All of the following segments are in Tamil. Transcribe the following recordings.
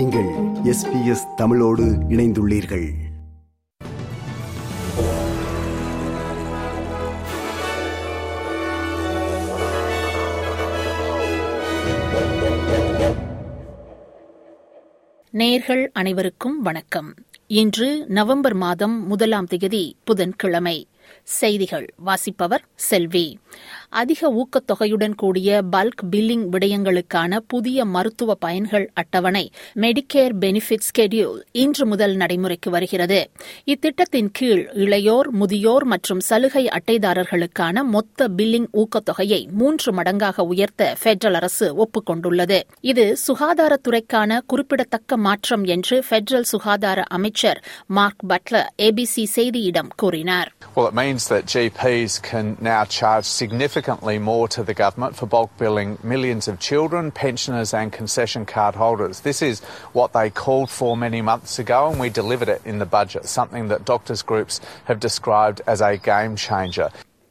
நீங்கள் எஸ்பிஎஸ் தமிழோடு இணைந்துள்ளீர்கள். நேர்கள் அனைவருக்கும் வணக்கம். இன்று நவம்பர் மாதம் முதலாம் தேதி புதன்கிழமை. செய்திகள் வாசிப்பவர் செல்வி. அதிக ஊக்கத்தொகையுடன் கூடிய பல்க் பில்லிங் விடயங்களுக்கான புதிய மருத்துவ பயன்கள் அட்டவணை மெடிக்கேர் பெனிஃபிட் ஸ்கெடியூல் இன்று முதல் நடைமுறைக்கு வருகிறது. இத்திட்டத்தின் கீழ் இளையோர் முதியோர் மற்றும் சலுகை அட்டைதாரர்களுக்கான மொத்த பில்லிங் ஊக்கத்தொகையை மூன்று மடங்காக உயர்த்த பெட்ரல் அரசு ஒப்புக் கொண்டுள்ளது இது சுகாதாரத்துறைக்கான குறிப்பிடத்தக்க மாற்றம் என்று பெட்ரல் சுகாதார அமைச்சர் மார்க் பட்லர் ஏபிசி செய்தியிடம் கூறினார். Well, it means that GPs can now charge significantly more to the government for bulk billing millions of children, pensioners, and concession card holders. This is what they called for many months ago, and we delivered it in the budget, something that doctors' groups have described as a game changer.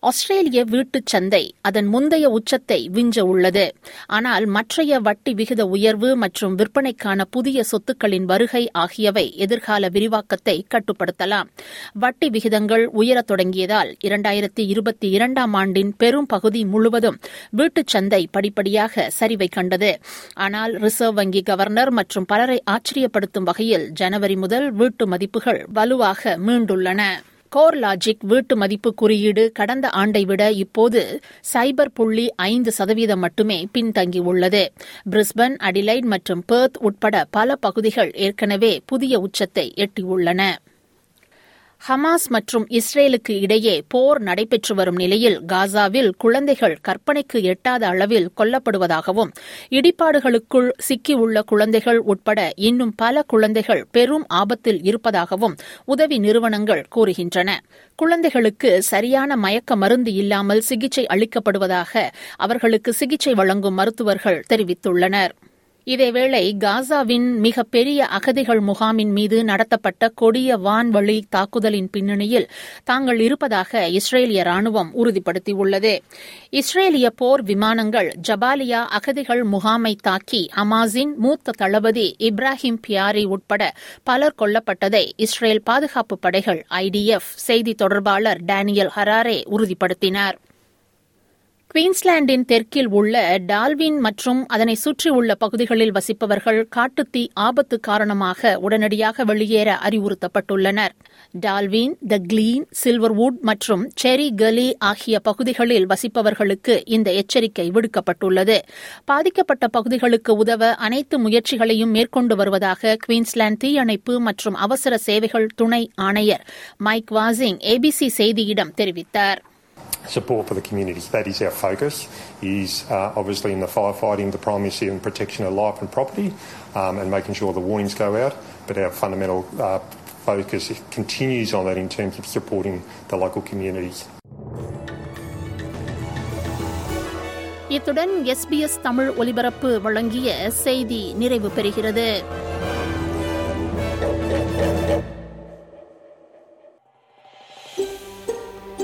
ஆஸ்திரேலிய வீட்டுச் சந்தை அதன் முந்தைய உச்சத்தை விஞ்ச உள்ளது. ஆனால் மற்றைய வட்டி விகித உயர்வு மற்றும் விற்பனைக்கான புதிய சொத்துக்களின் வருகை ஆகியவை எதிர்கால விரிவாக்கத்தை கட்டுப்படுத்தலாம். வட்டி விகிதங்கள் உயரத் தொடங்கியதால் இரண்டாயிரத்தி இருபத்தி இரண்டாம் ஆண்டின் பெரும் பகுதி முழுவதும் வீட்டுச் சந்தை படிப்படியாக சரிவை கண்டது. ஆனால் ரிசர்வ் வங்கி கவர்னர் மற்றும் பலரை ஆச்சரியப்படுத்தும் வகையில் ஜனவரி முதல் வீட்டு மதிப்புகள் வலுவாக மீண்டுள்ளன. கோர் லாஜிக் வீட்டு மதிப்பு குறியீடு கடந்த ஆண்டை விட இப்போது சைபர் புள்ளி ஐந்து சதவீதம் மட்டுமே பின்தங்கியுள்ளது. பிரிஸ்பன் அடிலைட் மற்றும் பெர்த் உட்பட பல பகுதிகள் ஏற்கனவே புதிய உச்சத்தை எட்டியுள்ளன. ஹமாஸ் மற்றும் இஸ்ரேலுக்கு இடையே போர் நடைபெற்று வரும் நிலையில் காசாவில் குழந்தைகள் கற்பனைக்கு எட்டாத அளவில் கொல்லப்படுவதாகவும் இடிபாடுகளுக்குள் சிக்கியுள்ள குழந்தைகள் உட்பட இன்னும் பல குழந்தைகள் பெரும் ஆபத்தில் இருப்பதாகவும் உதவி நிறுவனங்கள் கூறுகின்றன. குழந்தைகளுக்கு சரியான மயக்க மருந்து இல்லாமல் சிகிச்சை அளிக்கப்படுவதாக அவர்களுக்கு சிகிச்சை வழங்கும் மருத்துவர்கள் தெரிவித்துள்ளனா் இதேவேளை காசாவின் மிகப்பெரிய அகதிகள் முகாமின் மீது நடத்தப்பட்ட கொடிய வான்வழி தாக்குதலின் பின்னணியில் தாங்கள் இருப்பதாக இஸ்ரேலிய ராணுவம் உறுதிப்படுத்தியுள்ளது. இஸ்ரேலிய போர் விமானங்கள் ஜபாலியா அகதிகள் முகாமை தாக்கி அமாசின் மூத்த தளபதி இப்ராஹிம் பியாரி உட்பட பலர் கொல்லப்பட்டதை இஸ்ரேல் பாதுகாப்பு படைகள் ஐடிஎஃப் செய்தி தொடர்பாளர் டேனியல் ஹராரே உறுதிப்படுத்தினார். குயின்ஸ்லாண்டின் தெற்கில் உள்ள டால்வின் மற்றும் அதனை சுற்றியுள்ள பகுதிகளில் வசிப்பவர்கள் காட்டுத்தீ ஆபத்து காரணமாக உடனடியாக வெளியேற அறிவுறுத்தப்பட்டுள்ளனர். டால்வின் த கிளீன் சில்வர்வுட் மற்றும் செரி கலி ஆகிய பகுதிகளில் வசிப்பவர்களுக்கு இந்த எச்சரிக்கை விடுக்கப்பட்டுள்ளது. பாதிக்கப்பட்ட பகுதிகளுக்கு உதவ அனைத்து முயற்சிகளையும் மேற்கொண்டு வருவதாக குயின்ஸ்லாந்து தீயணைப்பு மற்றும் அவசர சேவைகள் துணை ஆணையர் மைக் வாசிங் ஏபிசி செய்தியிடம் தெரிவித்தார். support for the community. That is our focus, is uh, obviously in the firefighting, the primacy and protection of life and property, um, and making sure the warnings go out. But our fundamental uh, focus continues on that in terms of supporting the local communities. இத்துடன் எஸ்பிஎஸ் தமிழ் ஒலிபரப்பு வழங்கிய செய்தி நிறைவு பெறுகிறது